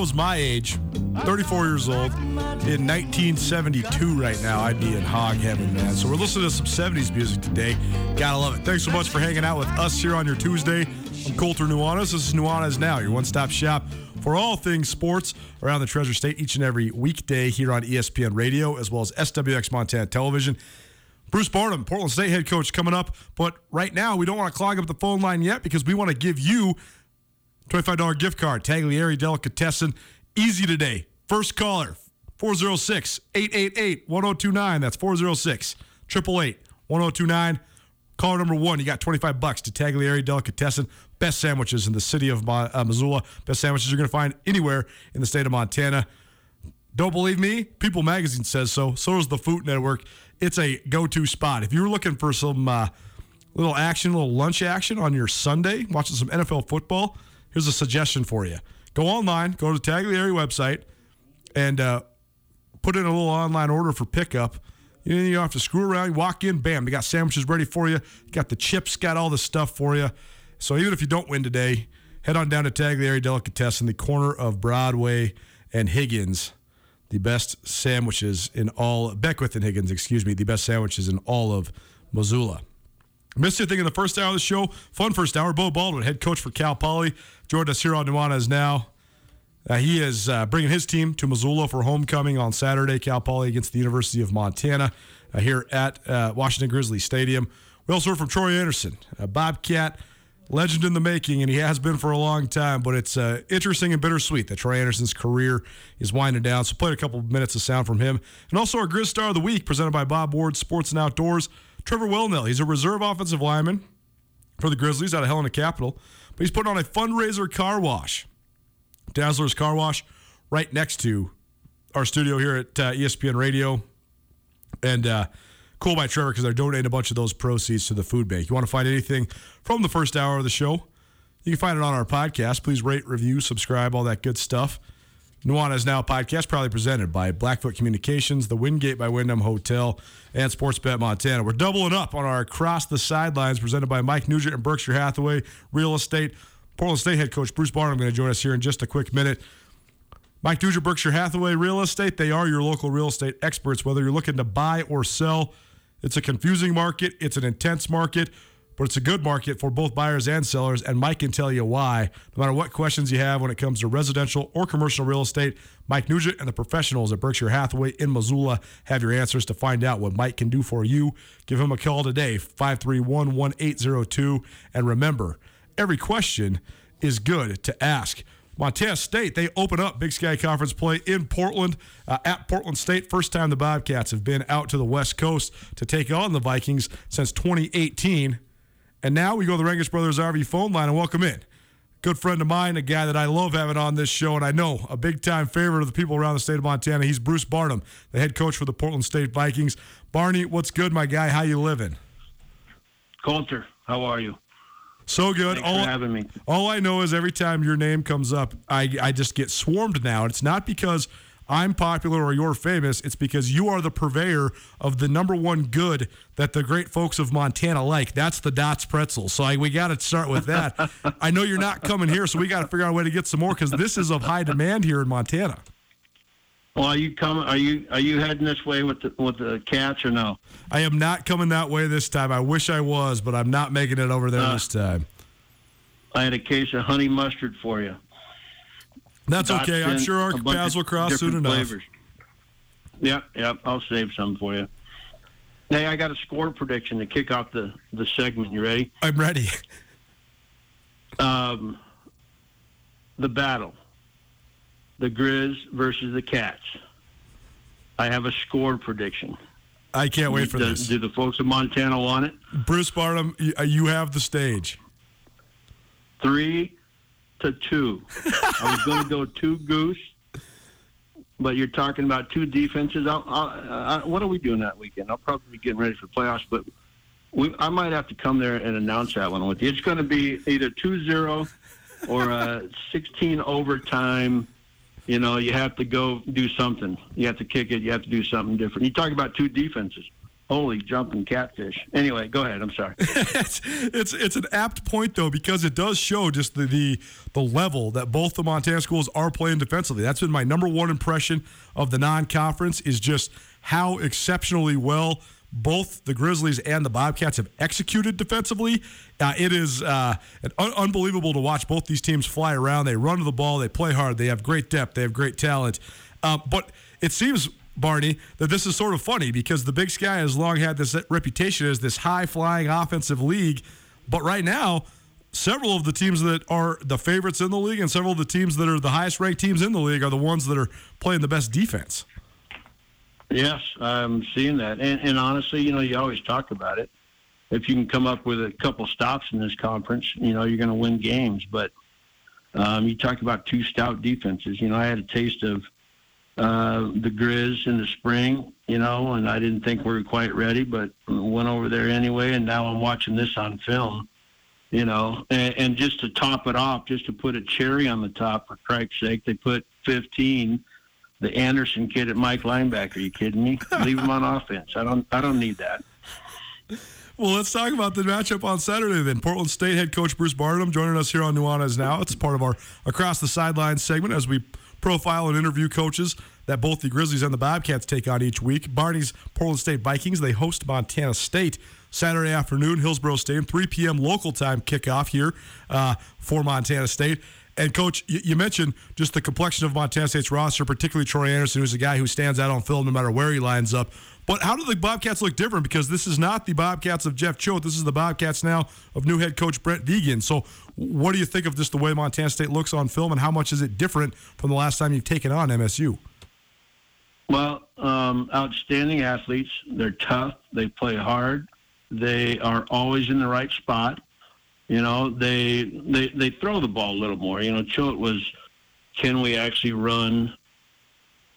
Was my age, 34 years old, in 1972 right now, I'd be in hog heaven, man. So we're listening to some 70s music today. Gotta love it. Thanks so much for hanging out with us here on your Tuesday. I'm Colter Nuanez. This is Nuanez Now, your one-stop shop for all things sports around the Treasure State each and every weekday here on ESPN Radio as well as SWX Montana Television. Bruce Barnum, Portland State head coach, coming up. But right now, we don't want to clog up the phone line yet because we want to give you $25 gift card, Taglieri Delicatessen. Easy today. First caller, 406 888 1029. That's 406 888 1029. Caller number one, you got 25 bucks to Taglieri Delicatessen. Best sandwiches in the city of uh, Missoula. Best sandwiches you're going to find anywhere in the state of Montana. Don't believe me? People Magazine says so. So does the Food Network. It's a go-to spot. If you're looking for some uh, little action, little lunch action on your Sunday, watching some NFL football, here's a suggestion for you. Go online, go to the Taglieri website, and uh, put in a little online order for pickup. You, don't have to screw around. You walk in, bam, they got sandwiches ready for you. Got the chips, got all the stuff for you. So even if you don't win today, head on down to Taglieri Delicatessen, the corner of Broadway and Higgins. The best sandwiches in all Beckwith and Higgins, excuse me, the best sandwiches in all of Missoula. Missed anything in the first hour of the show? Fun first hour. Beau Baldwin, head coach for Cal Poly, joined us here on Nuanez now. Uh, he is uh, bringing his team to Missoula for homecoming on Saturday, Cal Poly against the University of Montana uh, here at uh, Washington Grizzly Stadium. We also heard from Troy Anderson, a Bobcat legend in the making, and he has been for a long time. But it's uh, interesting and bittersweet that Troy Anderson's career is winding down. So played a couple minutes of sound from him, and also our Grizz Star of the Week presented by Bob Ward Sports and Outdoors. Trevor Wellnell, he's a reserve offensive lineman for the Grizzlies out of Helena Capital, but he's putting on a fundraiser car wash. Dazzler's Car Wash, right next to our studio here at uh, ESPN Radio. And uh, cool by Trevor because they're donating a bunch of those proceeds to the food bank. You want to find anything from the first hour of the show? You can find it on our podcast. Please rate, review, subscribe, all that good stuff. Nuanez Now podcast, proudly presented by Blackfoot Communications, the Wingate by Wyndham Hotel, and Sportsbet Montana. We're doubling up on our Across the Sidelines presented by Mike Nugent and Berkshire Hathaway Real Estate. Portland State head coach Bruce Barnum going to join us here in just a quick minute. Mike Nugent, Berkshire Hathaway Real Estate, they are your local real estate experts, whether you're looking to buy or sell. It's a confusing market, it's an intense market but it's a good market for both buyers and sellers, and Mike can tell you why. No matter what questions you have when it comes to residential or commercial real estate, Mike Nugent and the professionals at Berkshire Hathaway in Missoula have your answers to find out what Mike can do for you. Give him a call today, 531 1802. And remember, every question is good to ask. Montana State, they open up Big Sky Conference play in Portland uh, at Portland State. First time the Bobcats have been out to the West Coast to take on the Vikings since 2018. And now we go to the Rangitsch Brothers RV phone line and welcome in. Good friend of mine, a guy that I love having on this show, and I know a big time favorite of the people around the state of Montana. He's Bruce Barnum, the head coach for the Portland State Vikings. Barney, what's good, my guy? How you living? Colter, how are you? So good. Thanks all, for having me. all I know is every time your name comes up, I, I just get swarmed now. And it's not because I'm popular or you're famous. It's because you are the purveyor of the number one good that the great folks of Montana like. That's the Dots pretzel. So I, we got to start with that. I know you're not coming here, so we got to figure out a way to get some more because this is of high demand here in Montana. Well, are you coming? Are you are you heading this way with the with the cats or no? I am not coming that way this time. I wish I was, but I'm not making it over there Uh, this time. I had a case of honey mustard for you. That's okay. I'm sure our paths will cross soon enough. flavors. Yep, yep. I'll save some for you. Hey, I got a score prediction to kick off the the segment. You ready? I'm ready. Um, the battle, the Grizz versus the Cats. I have a score prediction. I can't wait for do, this. Do the folks of Montana want it? Bruce Barnum, uh, you have the stage. three to two. I was going to go two goose, but you're talking about two defenses. I'll, I'll, I, what are we doing that weekend? I'll probably be getting ready for playoffs, but we, I might have to come there and announce that one with you. It's going to be either 2-0 or a 16 overtime. You know, you have to go do something. You have to kick it. You have to do something different. You talk about two defenses. Holy jumping catfish. Anyway, go ahead. I'm sorry. it's, it's it's an apt point though because it does show just the, the the level that both the Montana schools are playing defensively. That's been my number one impression of the non-conference is just how exceptionally well both the Grizzlies and the Bobcats have executed defensively. Uh, it is uh, un- unbelievable to watch both these teams fly around. They run to the ball. They play hard. They have great depth. They have great talent. Uh, but it seems Barney, that this is sort of funny because the Big Sky has long had this reputation as this high flying offensive league. But right now, several of the teams that are the favorites in the league and several of the teams that are the highest ranked teams in the league are the ones that are playing the best defense. Yes, I'm seeing that. And, and honestly, you know, you always talk about it. If you can come up with a couple stops in this conference, you know, you're going to win games. But um, you talk about two stout defenses. You know, I had a taste of uh, the Grizz in the spring, you know, and I didn't think we were quite ready, but went over there anyway. And now I'm watching this on film, you know, and, and just to top it off, just to put a cherry on the top, for Christ's sake, they put 15 the Anderson kid at Mike linebacker. Are you kidding me? Leave him on offense. I don't. I don't need that. Well, let's talk about the matchup on Saturday then. Portland State head coach Bruce Barnum joining us here on Nuanez Now. It's part of our Across the Sidelines segment as we profile and interview coaches that both the Grizzlies and the Bobcats take on each week. Barney's Portland State Vikings, they host Montana State Saturday afternoon, Hillsboro Stadium, 3 p.m. local time kickoff here uh, for Montana State. And coach, you, you mentioned just the complexion of Montana State's roster, particularly Troy Anderson, who's a guy who stands out on film no matter where he lines up. But how do the Bobcats look different? Because this is not the Bobcats of Jeff Choate. This is the Bobcats now of new head coach Brent Vigen. So, what do you think of just the way Montana State looks on film, and how much is it different from the last time you've taken on MSU? Well, um, outstanding athletes. They're tough. They play hard. They are always in the right spot. You know, they they they throw the ball a little more. You know, Choate was, can we actually run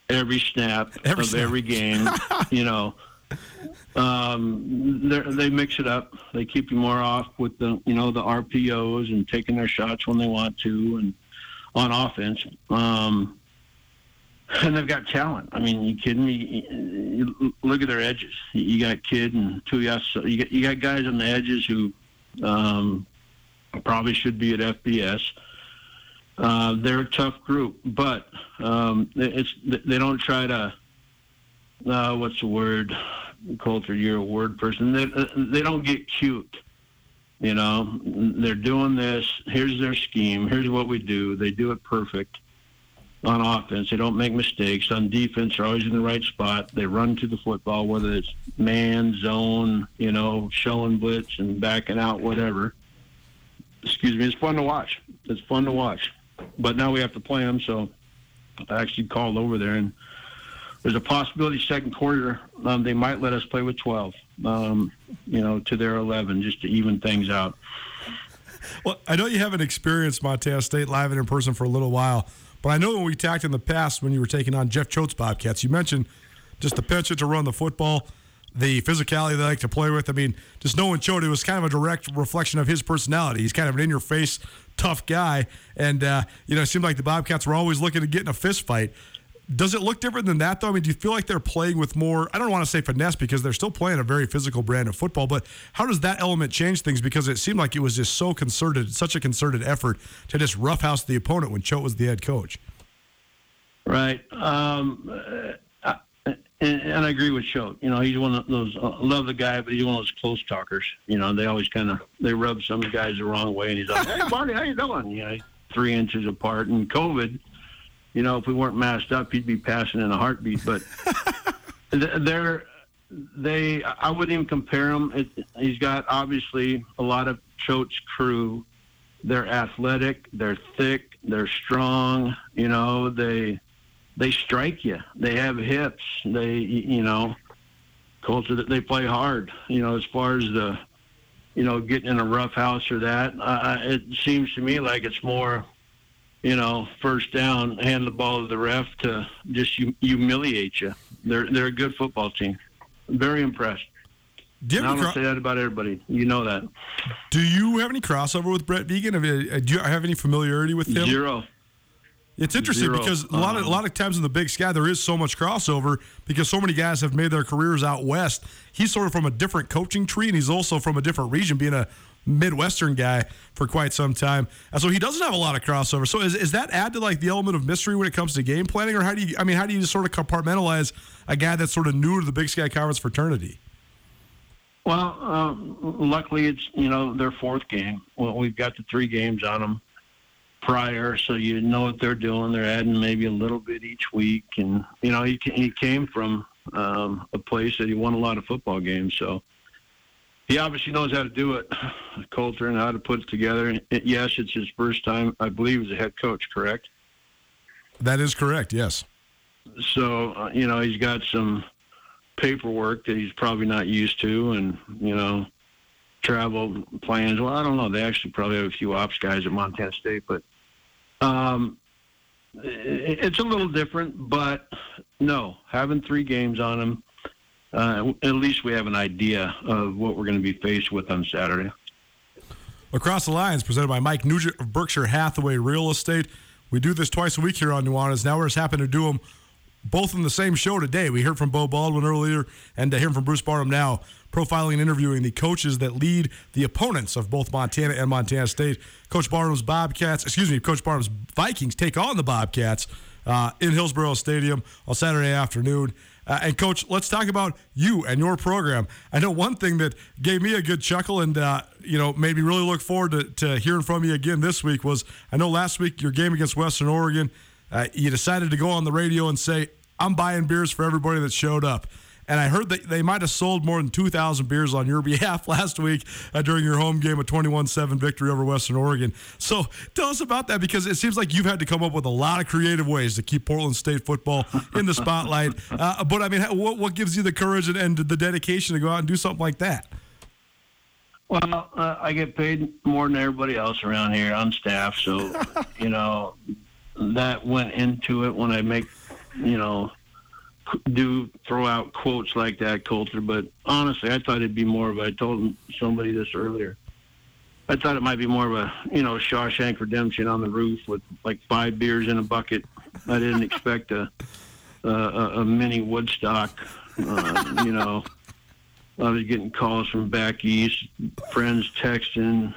every snap Every of snap. every game? you know, um, they're- mix it up. They keep you more off with the you know the RPOs and taking their shots when they want to, and on offense. Um, and they've got talent. I mean, you kidding me? You look at their edges. You got Kid and Tuyas. You got you got guys on the edges who um, probably should be at FBS. Uh, they're a tough group, but um, it's they don't try to. Uh, what's the word? Colter, you're a word person. They they don't get cute. You know, they're doing this. Here's their scheme. Here's what we do. They do it perfect on offense. They don't make mistakes. On defense, they're always in the right spot. They run to the football, whether it's man, zone, you know, showing blitz and backing out, whatever. Excuse me. It's fun to watch. It's fun to watch. But now we have to play them, so I actually called over there, and there's a possibility second quarter um, they might let us play with 12, um, you know, to their 11 just to even things out. Well, I know you haven't experienced Montana State live and in person for a little while, but I know when we talked in the past when you were taking on Jeff Choate's Bobcats, you mentioned just the penchant to run the football, the physicality they like to play with. I mean, just knowing it was kind of a direct reflection of his personality. He's kind of an in-your-face, tough guy, and uh, you know, it seemed like the Bobcats were always looking to get in a fist fight. Does it look different than that, though? I mean, do you feel like they're playing with more? I don't want to say finesse because they're still playing a very physical brand of football, but how does that element change things? Because it seemed like it was just so concerted, such a concerted effort to just roughhouse the opponent when Choate was the head coach. Right. Um, and, and I agree with Choate. You know, he's one of those. I love the guy, but he's one of those close talkers. You know, they always kind of they rub some guys the wrong way, and he's like, "Hey, Barney, how you doing?" You know, three inches apart. And COVID, you know, if we weren't masked up, he'd be passing in a heartbeat. But they're they. I wouldn't even compare him. It, he's got obviously a lot of Choate's crew. They're athletic. They're thick. They're strong. You know, they they strike you. They have hips. They, you know, culture that they play hard. You know, as far as the, you know, getting in a rough house or that, uh, it seems to me like it's more, you know, first down, hand the ball to the ref to just humiliate you. They're they're a good football team. Very impressed. Do you, I don't cro- say that about everybody. You know that. do you have any crossover with Brent Vigen? Have you, do you have any familiarity with him? Zero. It's interesting Zero. because a lot of a Um, lot of times in the Big Sky there is so much crossover because so many guys have made their careers out west. He's sort of from a different coaching tree, and he's also from a different region, being a Midwestern guy for quite some time. And so he doesn't have a lot of crossover. So is, is that add to like the element of mystery when it comes to game planning, or how do you? I mean, how do you sort of compartmentalize a guy that's sort of new to the Big Sky Conference fraternity? Well, um, luckily it's you know their fourth game. Well, we've got the three games on them prior, so you know what they're doing. They're adding maybe a little bit each week, and you know he he came from um, a place that he won a lot of football games, so he obviously knows how to do it, Colter, and how to put it together. It, yes, it's his first time, I believe, as a head coach. Correct. That is correct. Yes. So uh, you know he's got some paperwork that he's probably not used to, and you know travel plans. Well, I don't know. They actually probably have a few ops guys at Montana State, but um, it's a little different. But no, having three games on them, uh, at least we have an idea of what we're going to be faced with on Saturday. Across the Lines, presented by Mike Nugent of Berkshire Hathaway Real Estate. We do this twice a week here on Nuanez. Now we're just happen to do them both in the same show today. We heard from Beau Baldwin earlier and to hear from Bruce Barnum now, profiling and interviewing the coaches that lead the opponents of both Montana and Montana State. Coach Barnum's Bobcats, excuse me, Coach Barnum's Vikings take on the Bobcats uh, in Hillsboro Stadium on Saturday afternoon. Uh, and coach, let's talk about you and your program. I know one thing that gave me a good chuckle and uh, you know made me really look forward to, to hearing from you again this week was I know last week your game against Western Oregon, uh, you decided to go on the radio and say I'm buying beers for everybody that showed up. And I heard that they might have sold more than 2,000 beers on your behalf last week uh, during your home game, a 21 7 victory over Western Oregon. So tell us about that because it seems like you've had to come up with a lot of creative ways to keep Portland State football in the spotlight. Uh, but I mean, what, what gives you the courage and, and the dedication to go out and do something like that? Well, uh, I get paid more than everybody else around here on staff, so you know that went into it when I make, you know, do throw out quotes like that, Colter. But honestly, I thought it'd be more of. I told somebody this earlier. I thought it might be more of a you know Shawshank Redemption on the roof with like five beers in a bucket. I didn't expect a a, a mini Woodstock. Uh, you know, I was getting calls from back east, friends texting.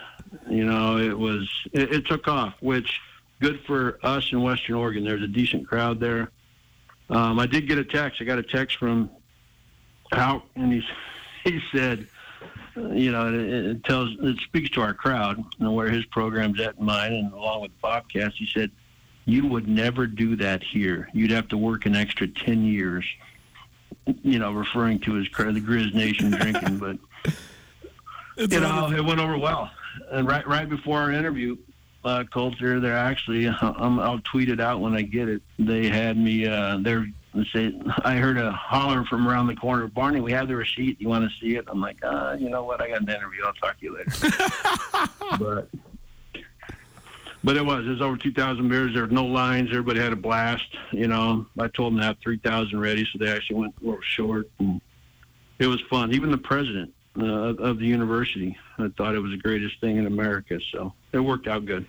You know, it was it, it took off, which good for us in Western Oregon. There's a decent crowd there. Um, I did get a text. I got a text from Hauck, and he he said, uh, you know, it, it tells it speaks to our crowd you know, where his program's at in mine, and along with Bobcast, he said, you would never do that here. You'd have to work an extra ten years. You know, referring to his the Grizz Nation drinking, but It's you know, wonderful. it went over well. And right right before our interview, uh, Colter, they're actually, um, I'll tweet it out when I get it. They had me, uh, they're, say, I heard a holler from around the corner. Barney, we have the receipt. You want to see it? I'm like, uh, you know what? I got an interview. I'll talk to you later. but, but it was. It was over 2,000 beers. There were no lines. Everybody had a blast. You know, I told them to have 3,000 ready, so they actually went a little short. And it was fun. Even the president uh, of the university, I thought it was the greatest thing in America. So it worked out good.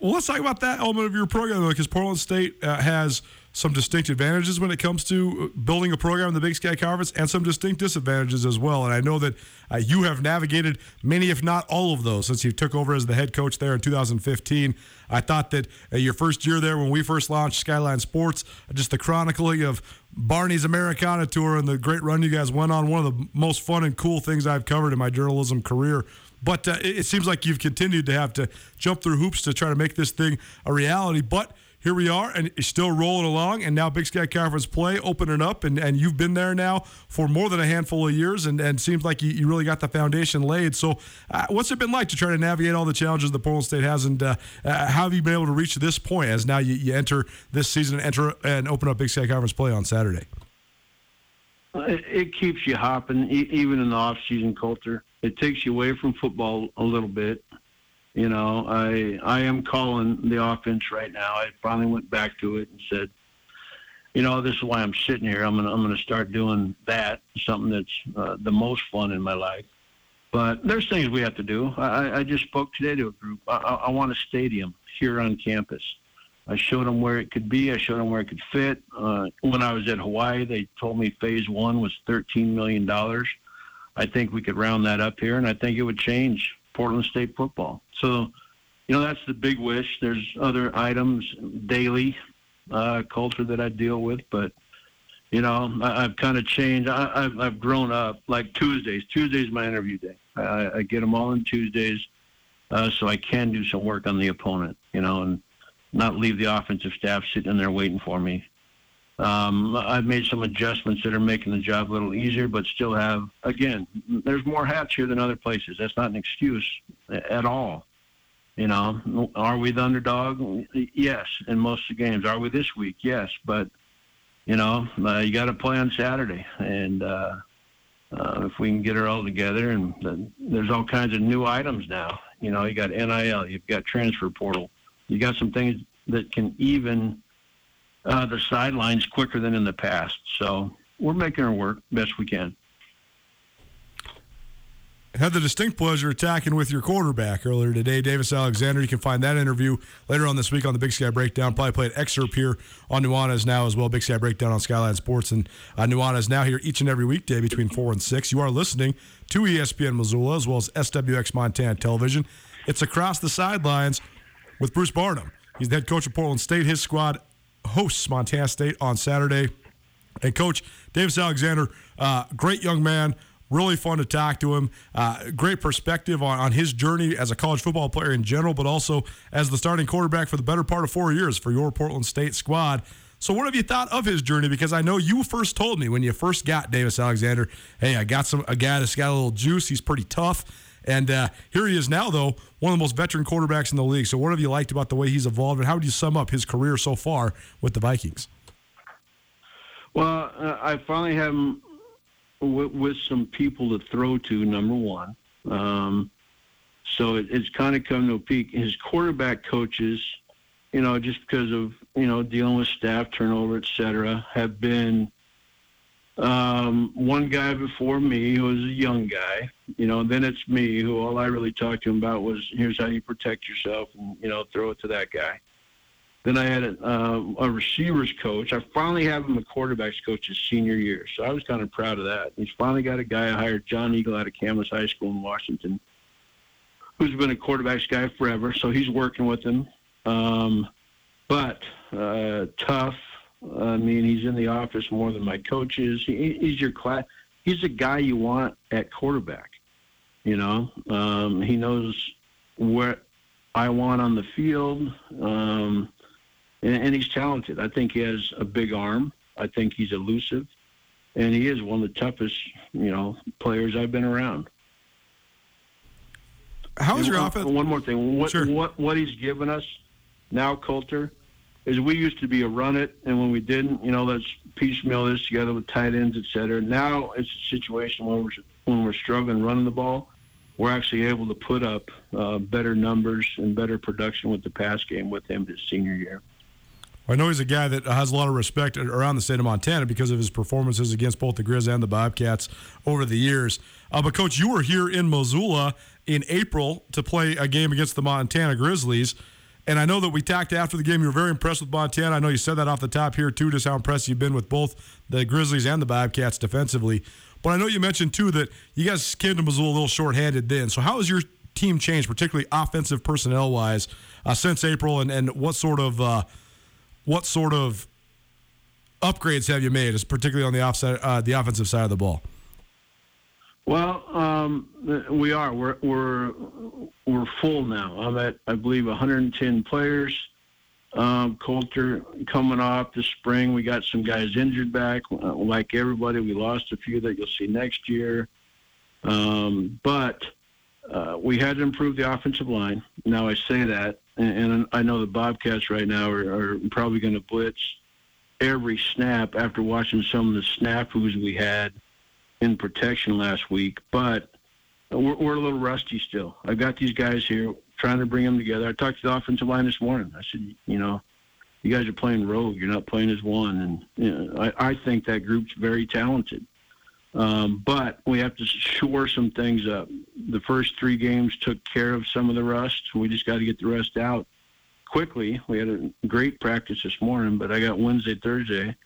Well, let's talk about that element of your program, because Portland State uh, has some distinct advantages when it comes to building a program in the Big Sky Conference and some distinct disadvantages as well. And I know that uh, you have navigated many, if not all of those, since you took over as the head coach there in 2015. I thought that uh, your first year there, when we first launched Skyline Sports, uh, just the chronicling of Barney's Americana Tour and the great run you guys went on, one of the most fun and cool things I've covered in my journalism career. But uh, it, seems like you've continued to have to jump through hoops to try to make this thing a reality. But here we are, and it's still rolling along. And now Big Sky Conference play opening up, and, and you've been there now for more than a handful of years, and, and seems like you, you really got the foundation laid. So, uh, what's it been like to try to navigate all the challenges that Portland State has, and uh, uh, how have you been able to reach this point as now you, you enter this season and enter and open up Big Sky Conference play on Saturday? It, keeps you hopping, even in the off-season Colter. It takes you away from football a little bit. You know, I I am calling the offense right now. I finally went back to it and said, you know, this is why I'm sitting here. I'm gonna I'm gonna start doing that, something that's uh, the most fun in my life. But there's things we have to do. I, I- just spoke today to a group. I, I, I want a stadium here on campus. I showed them where it could be. I showed them where it could fit. Uh, when I was at Hawaii, they told me phase one was $13 million. I think we could round that up here, and I think it would change Portland State football. So, you know, that's the big wish. There's other items daily uh, Colter that I deal with, but you know, I, I've kind of changed. I, I've, I've grown up. Like Tuesdays, Tuesdays my interview day. I, I get them all on Tuesdays, uh, so I can do some work on the opponent. You know, and not leave the offensive staff sitting in there waiting for me. Um, I've made some adjustments that are making the job a little easier, but still have, again, there's more hats here than other places. That's not an excuse at all. You know, are we the underdog? Yes, in most of the games. Are we this week? Yes, but you know, uh, you got to play on Saturday, and uh, uh, if we can get it all together, and there's all kinds of new items now. You know, you got NIL, you've got transfer portal, you got some things that can even uh, the sidelines quicker than in the past. So we're making our work best we can. had the distinct pleasure attacking with your quarterback earlier today, Davis Alexander. You can find that interview later on this week on the Big Sky Breakdown. Probably play an excerpt here on Nuanez now as well. Big Sky Breakdown on Skyline Sports. And uh, Nuanez now here each and every weekday between 4 and 6. You are listening to ESPN Missoula as well as SWX Montana Television. It's across the sidelines with Bruce Barnum. He's the head coach of Portland State. His squad hosts Montana State on Saturday. And Coach Davis Alexander, uh, great young man, really fun to talk to him. Uh, great perspective on, on his journey as a college football player in general, but also as the starting quarterback for the better part of four years for your Portland State squad. So, what have you thought of his journey? Because I know you first told me when you first got Davis Alexander, hey, I got some a guy that's got a little juice. He's pretty tough. And uh, here he is now, though, one of the most veteran quarterbacks in the league. So, what have you liked about the way he's evolved, and how would you sum up his career so far with the Vikings? Well, uh, I finally have him with, with some people to throw to. Number one, um, so it, it's kind of come to a peak. His quarterback coaches, you know, just because of you know, dealing with staff turnover, et cetera, have been um, one guy before me who was a young guy, you know, then it's me who all I really talked to him about was here's how you protect yourself and, you know, throw it to that guy. Then I had a, uh, a receivers coach. I finally have him a quarterbacks coach his senior year. So I was kind of proud of that. He's finally got a guy I hired, John Eagle out of Camas High School in Washington, who's been a quarterbacks guy forever. So he's working with him. Um, but uh, tough, I mean, he's in the office more than my coach is. He, he's your class. He's the guy you want at quarterback. You know, um, he knows what I want on the field, um, and, and he's talented. I think he has a big arm. I think he's elusive, and he is one of the toughest, you know, players I've been around. How's your one, offense? One more thing. What Sure. what what he's given us now, Colter, is we used to be a run it, and when we didn't, you know, let's piecemeal this together with tight ends, et cetera. Now it's a situation where we're when we're struggling running the ball, we're actually able to put up uh, better numbers and better production with the pass game with him his senior year. I know he's a guy that has a lot of respect around the state of Montana because of his performances against both the Grizz and the Bobcats over the years. Uh, but, Coach, you were here in Missoula in April to play a game against the Montana Grizzlies. And I know that we talked after the game. You were very impressed with Montana. I know you said that off the top here, too, just how impressed you've been with both the Grizzlies and the Bobcats defensively. But I know you mentioned, too, that you guys came to Missoula a little shorthanded then. So, how has your team changed, particularly offensive personnel wise, uh, since April? And, and what sort of. Uh, what sort of upgrades have you made, particularly on the offside, uh, the offensive side of the ball? Well, um, we are. We're we're we're full now. I'm at I believe 110 players. Um, Colter coming off the spring. We got some guys injured back. Uh, like everybody, we lost a few that you'll see next year. Um, but uh, we had to improve the offensive line. Now I say that, and, and I know the Bobcats right now are, are probably going to blitz every snap after watching some of the snafus we had in protection last week. But we're, we're a little rusty still. I've got these guys here trying to bring them together. I talked to the offensive line this morning. I said, you know, you guys are playing rogue. You're not playing as one, and you know, I, I think that group's very talented. Um, but we have to shore some things up. The first three games took care of some of the rust. We just got to get the rest out quickly. We had a great practice this morning, but I got Wednesday, Thursday,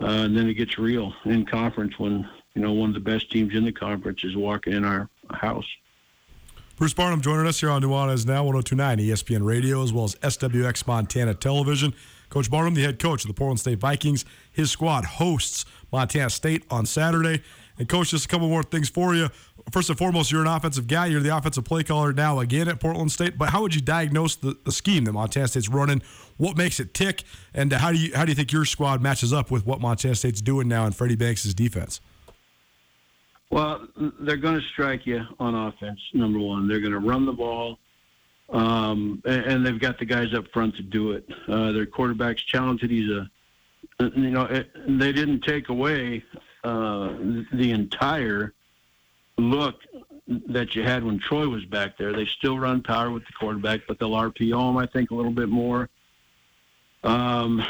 uh, and then it gets real in conference when you know one of the best teams in the conference is walking in our house. Bruce Barnum joining us here on Nuanez Now 1029 ESPN Radio as well as SWX Montana Television. Coach Barnum, the head coach of the Portland State Vikings, his squad hosts Montana State on Saturday. And, Coach, just a couple more things for you. First and foremost, you're an offensive guy. You're the offensive play caller now again at Portland State. But how would you diagnose the, the scheme that Montana State's running? What makes it tick? And how do you how do you think your squad matches up with what Montana State's doing now in Freddie Banks' defense? Well, they're going to strike you on offense. Number one, they're going to run the ball, um, and, and they've got the guys up front to do it. Uh, their quarterback's talented. He's a, you know, it, they didn't take away uh, the entire look that you had when Troy was back there. They still run power with the quarterback, but they'll RPO him, I think, a little bit more. Um,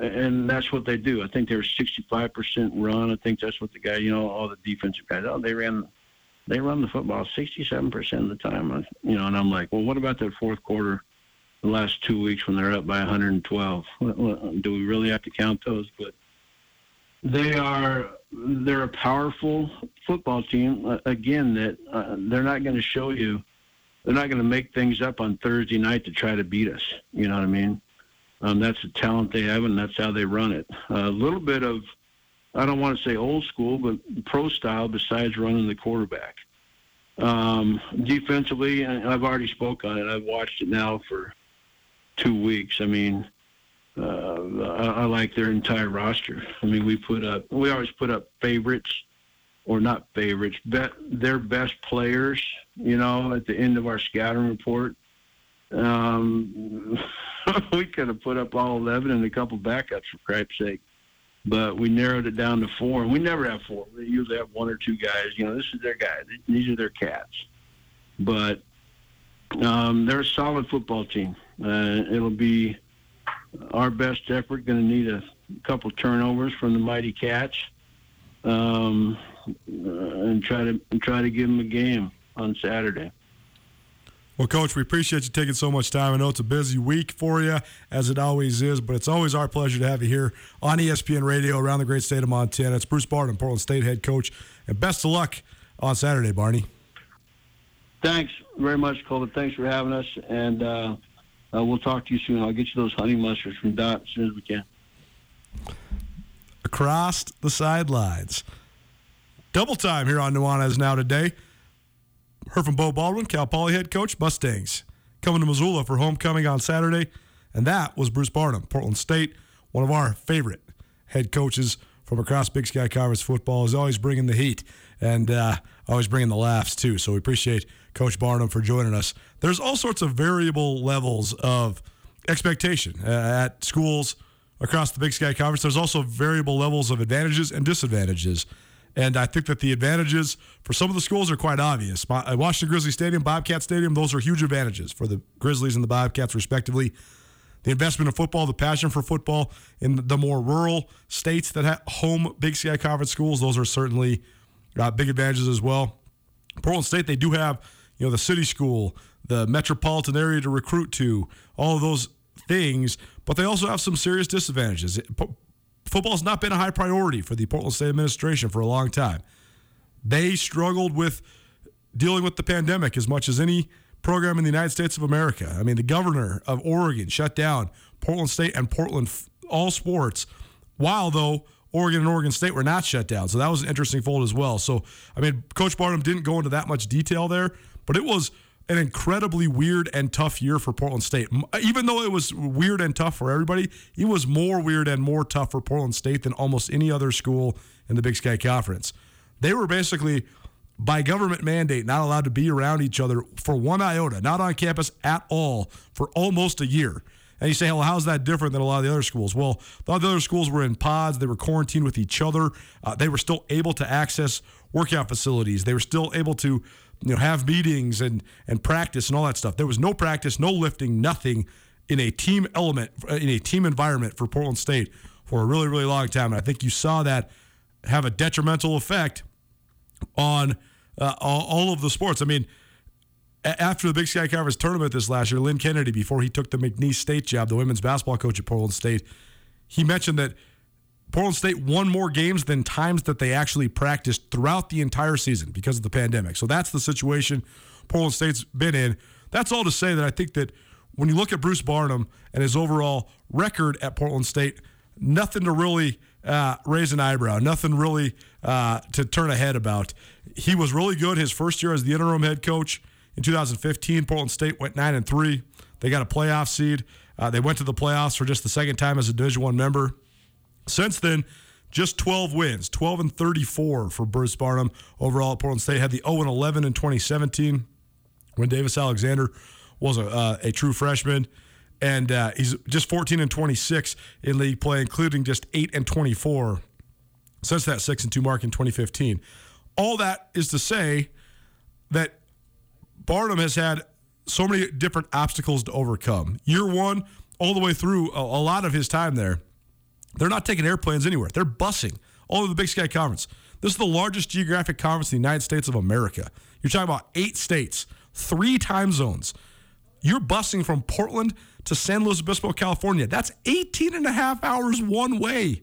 and that's what they do. I think they were 65% run. I think that's what the guy, you know, all the defensive guys, oh, they ran, they run the football 67% of the time. You know, and I'm like, well, what about that fourth quarter, the last two weeks when they're up by 112? Do we really have to count those? But they are, they're a powerful football team. Uh, again, that uh, they're not going to show you, they're not going to make things up on Thursday night to try to beat us. You know what I mean? Um, that's the talent they have, and that's how they run it. A little bit of, I don't want to say old school, but pro style besides running the quarterback. Um, defensively, and I've already spoke on it. I've watched it now for two weeks. I mean, uh, I, I like their entire roster. I mean, we put up, we always put up favorites, or not favorites, bet their best players. You know, at the end of our scouting report. Um, we could have put up all 11 and a couple backups for crap's sake. But we narrowed it down to four, and we never have four. We usually have one or two guys. You know, this is their guy. These are their cats. But um, they're a solid football team. Uh, it'll be our best effort. Going to need a couple turnovers from the Mighty Cats, um, uh, and try to and try to give them a game on Saturday. Well, Coach, we appreciate you taking so much time. I know it's a busy week for you, as it always is, but it's always our pleasure to have you here on ESPN Radio around the great state of Montana. It's Bruce Barton, Portland State head coach, and best of luck on Saturday, Barney. Thanks very much, Colton. Thanks for having us, and uh, uh, we'll talk to you soon. I'll get you those honey mustards from Dot as soon as we can. Across the sidelines. Double time here on Nuanez now today. Heard from Beau Baldwin, Cal Poly head coach, Mustangs. Coming to Missoula for homecoming on Saturday. And that was Bruce Barnum, Portland State, one of our favorite head coaches from across Big Sky Conference football. Is always bringing the heat and uh, always bringing the laughs, too. So we appreciate Coach Barnum for joining us. There's all sorts of variable levels of expectation uh, at schools across the Big Sky Conference. There's also variable levels of advantages and disadvantages. And I think that the advantages for some of the schools are quite obvious. Uh, Washington Grizzly Stadium, Bobcat Stadium, those are huge advantages for the Grizzlies and the Bobcats, respectively. The investment in football, the passion for football in the more rural states that have home Big Sky Conference schools, those are certainly uh, big advantages as well. Portland State, they do have, you know, the city school, the metropolitan area to recruit to, all of those things, but they also have some serious disadvantages. Football's not been a high priority for the Portland State administration for a long time. They struggled with dealing with the pandemic as much as any program in the United States of America. I mean, the governor of Oregon shut down Portland State and Portland all sports, while though Oregon and Oregon State were not shut down. So that was an interesting fold as well. So I mean, Coach Barnum didn't go into that much detail there, but it was an incredibly weird and tough year for Portland State. Even though it was weird and tough for everybody, it was more weird and more tough for Portland State than almost any other school in the Big Sky Conference. They were basically by government mandate not allowed to be around each other for one iota, not on campus at all for almost a year. And you say, well, how's that different than a lot of the other schools? Well, a lot of the other schools were in pods. They were quarantined with each other. Uh, they were still able to access workout facilities. They were still able to, you know, have meetings and and practice and all that stuff. There was no practice, no lifting, nothing in a team element, in a team environment for Portland State for a really, really long time. And I think you saw that have a detrimental effect on uh, all, of the sports. I mean, after the Big Sky Conference tournament this last year, Lynn Kennedy, before he took the McNeese State job, the women's basketball coach at Portland State, he mentioned that Portland State won more games than times that they actually practiced throughout the entire season because of the pandemic. So that's the situation Portland State's been in. That's all to say that I think that when you look at Bruce Barnum and his overall record at Portland State, nothing to really uh, raise an eyebrow, nothing really uh, to turn a head about. He was really good his first year as the interim head coach in 2015. Portland State went nine and three. They got a playoff seed. Uh, they went to the playoffs for just the second time as a Division One member. Since then, just 12 wins, 12 and 34 for Bruce Barnum overall at Portland State. Had the 0 and 11 in 2017 when Davis Alexander was a, uh, a true freshman. And uh, he's just 14 and 26 in league play, including just 8 and 24 since that 6 and 2 mark in 2015. All that is to say that Barnum has had so many different obstacles to overcome. Year one, all the way through a, a lot of his time there, they're not taking airplanes anywhere. They're busing all over the Big Sky Conference. This is the largest geographic conference in the United States of America. You're talking about eight states, three time zones. You're busing from Portland to San Luis Obispo, California. That's 18 and a half hours one way.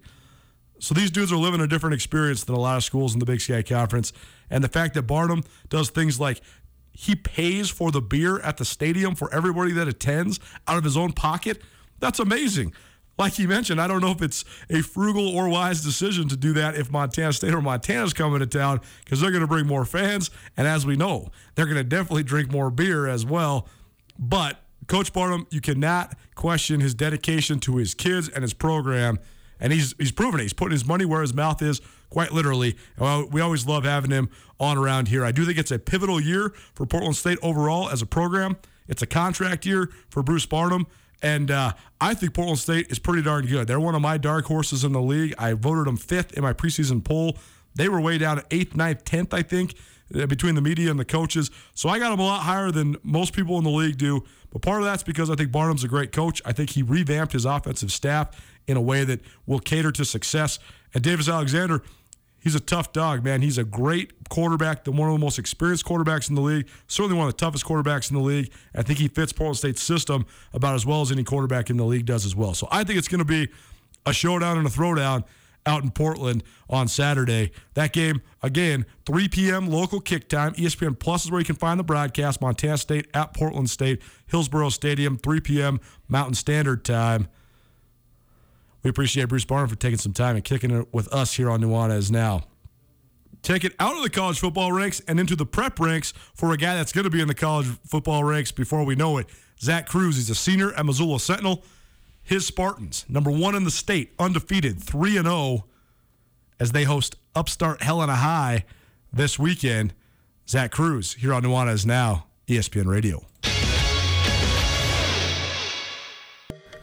So these dudes are living a different experience than a lot of schools in the Big Sky Conference. And the fact that Barnum does things like he pays for the beer at the stadium for everybody that attends out of his own pocket, that's amazing. Like you mentioned, I don't know if it's a frugal or wise decision to do that if Montana State or Montana's coming to town because they're going to bring more fans. And as we know, they're going to definitely drink more beer as well. But Coach Barnum, you cannot question his dedication to his kids and his program. And he's he's proven it. He's putting his money where his mouth is, quite literally. We always love having him on around here. I do think it's a pivotal year for Portland State overall as a program. It's a contract year for Bruce Barnum. And uh, I think Portland State is pretty darn good. They're one of my dark horses in the league. I voted them fifth in my preseason poll. They were way down at eighth, ninth, tenth, I think, uh, between the media and the coaches. So I got them a lot higher than most people in the league do. But part of that's because I think Barnum's a great coach. I think he revamped his offensive staff in a way that will cater to success. And Davis Alexander, he's a tough dog, man. He's a great quarterback, the one of the most experienced quarterbacks in the league, certainly one of the toughest quarterbacks in the league. I think he fits Portland State's system about as well as any quarterback in the league does as well. So I think it's going to be a showdown and a throwdown out in Portland on Saturday. That game, again, 3 p.m. local kick time. ESPN Plus is where you can find the broadcast. Montana State at Portland State, Hillsboro Stadium, 3 p.m. Mountain Standard Time. We appreciate Bruce Barnum for taking some time and kicking it with us here on Nuanez Now. Take it out of the college football ranks and into the prep ranks for a guy that's going to be in the college football ranks before we know it. Zac Crews, he's a senior at Missoula Sentinel his Spartans, number one in the state, undefeated, 3 and 0, as they host upstart Helena High this weekend. Zac Crews here on Nuanez Now, ESPN Radio.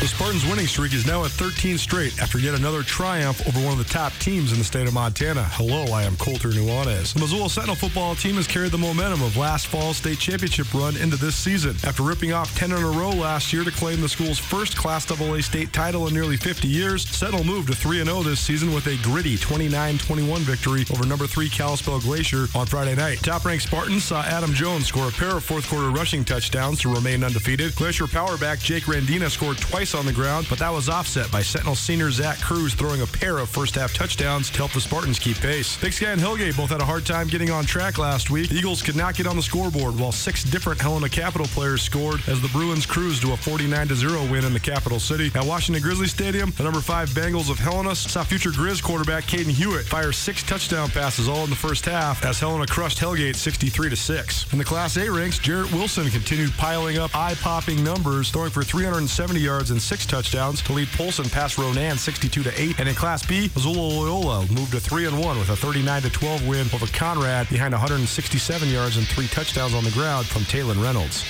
The Spartans' winning streak is now at 13 straight after yet another triumph over one of the top teams in the state of Montana. Hello, I am Colter Nuanez. The Missoula Sentinel football team has carried the momentum of last fall's state championship run into this season. After ripping off 10 in a row last year to claim the school's first Class AA state title in nearly 50 years, Sentinel moved to 3 0 this season with a gritty 29 21 victory over number 3 Kalispell Glacier on Friday night. Top ranked Spartans saw Adam Jones score a pair of fourth quarter rushing touchdowns to remain undefeated. Glacier power back Jake Randina scored twice on the ground, but that was offset by Sentinel senior Zac Crews throwing a pair of first half touchdowns to help the Spartans keep pace. Big Sky and Hellgate both had a hard time getting on track last week. The Eagles could not get on the scoreboard while six different Helena Capital players scored as the Bruins cruised to a 49 0 win in the capital city. At Washington Grizzly Stadium, the number five Bengals of Helena saw future Grizz quarterback Kaden Huot fire six touchdown passes all in the first half as Helena crushed Hellgate 63 6. In the Class A ranks, Jarrett Wilson continued piling up eye popping numbers, throwing for 370 yards and six touchdowns to lead Polson past Ronan 62 to 8. And in Class B, Missoula Loyola moved to 3 and 1 with a 39 to 12 win over Conrad behind 167 yards and three touchdowns on the ground from Taylon Reynolds.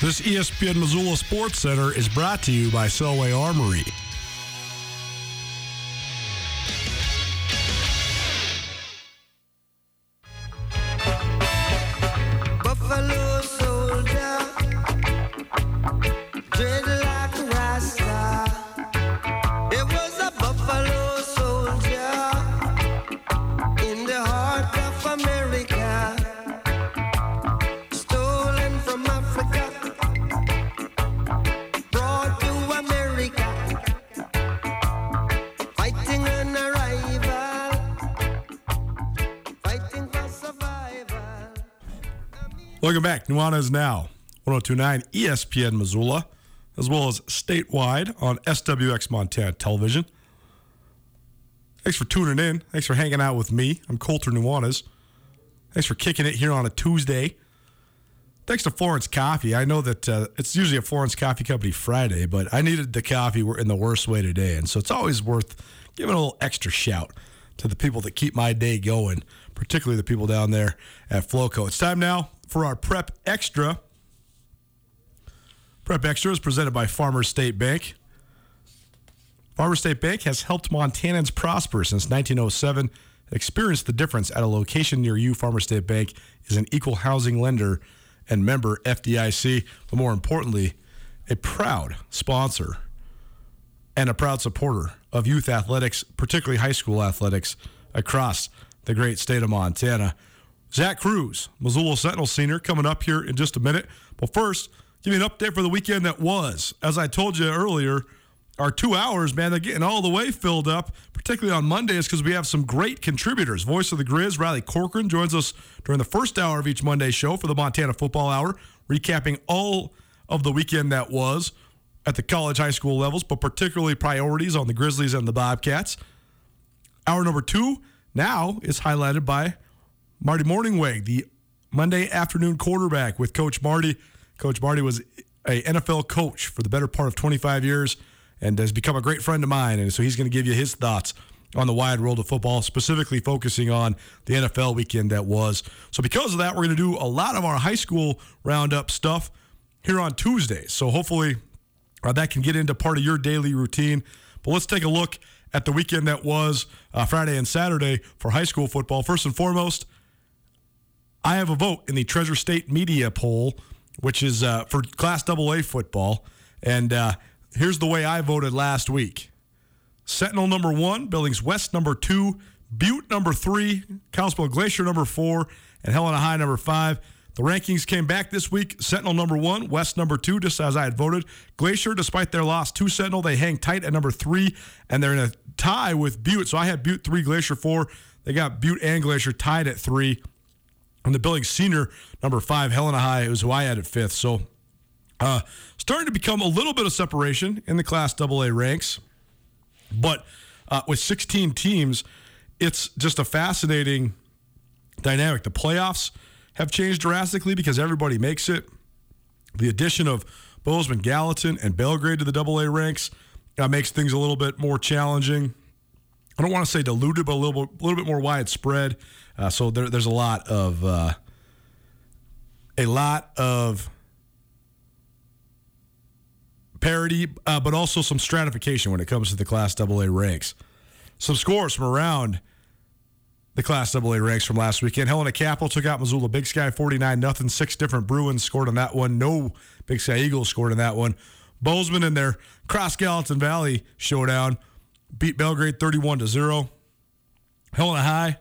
This ESPN Missoula Sports Center is brought to you by Selway Armory. Welcome back. Nuanez Now, 1029 ESPN Missoula, as well as statewide on SWX Montana Television. Thanks for tuning in. Thanks for hanging out with me. I'm Colter Nuanez. Thanks for kicking it here on a Tuesday. Thanks to Florence Coffee. I know that uh, it's usually a Florence Coffee Company Friday, but I needed the coffee in the worst way today. And so it's always worth giving a little extra shout to the people that keep my day going, particularly the people down there at Floco. It's time now for our Prep Extra. Prep Extra is presented by Farmers State Bank. Farmers State Bank has helped Montanans prosper since 1907. Experience the difference at a location near you. Farmers State Bank is an equal housing lender and member FDIC, but more importantly, a proud sponsor and a proud supporter of youth athletics, particularly high school athletics across the great state of Montana. Zac Crews, Missoula Sentinel senior, coming up here in just a minute. But first, give me an update for the weekend that was. As I told you earlier, our two hours, man, they're getting all the way filled up, particularly on Mondays because we have some great contributors. Voice of the Grizz, Riley Corcoran, joins us during the first hour of each Monday show for the Montana Football Hour, recapping all of the weekend that was. at the college high school levels, but particularly priorities on the Grizzlies and the Bobcats. Hour number two now is highlighted by Marty Mornhinweg, the Monday afternoon quarterback with Coach Marty. Coach Marty was a NFL coach for the better part of 25 years and has become a great friend of mine. And so he's going to give you his thoughts on the wide world of football, specifically focusing on the NFL weekend that was. So because of that, we're going to do a lot of our high school roundup stuff here on Tuesday. So hopefully uh, that can get into part of your daily routine. But let's take a look at the weekend that was uh, Friday and Saturday for high school football. First and foremost, I have a vote in the Treasure State Media poll, which is uh, for Class AA football. And uh, here's the way I voted last week Sentinel number one, Billings West number two, Butte number three, Kalispell Glacier number four, and Helena High number five. The rankings came back this week. Sentinel number one, West number two, just as I had voted. Glacier, despite their loss to Sentinel, they hang tight at number three, and they're in a tie with Butte. So I had Butte three, Glacier four. They got Butte and Glacier tied at three. And the Billings Senior number five, Helena High, was who I had at fifth. So uh, starting to become a little bit of separation in the Class AA ranks. But uh, with 16 teams, it's just a fascinating dynamic. The playoffs have changed drastically because everybody makes it. The addition of Bozeman, Gallatin, and Belgrade to the AA ranks uh, makes things a little bit more challenging. I don't want to say diluted, but a little, a little bit more widespread. Uh, so there, there's a lot of uh, a lot of parity, uh, but also some stratification when it comes to the Class AA ranks. Some scores from around the Class AA ranks from last weekend. Helena Capital took out Missoula Big Sky 49 nothing. Six different Bruins scored on that one. No Big Sky Eagles scored on that one. Bozeman in their Cross Gallatin Valley showdown beat Belgrade 31 to 0. Helena High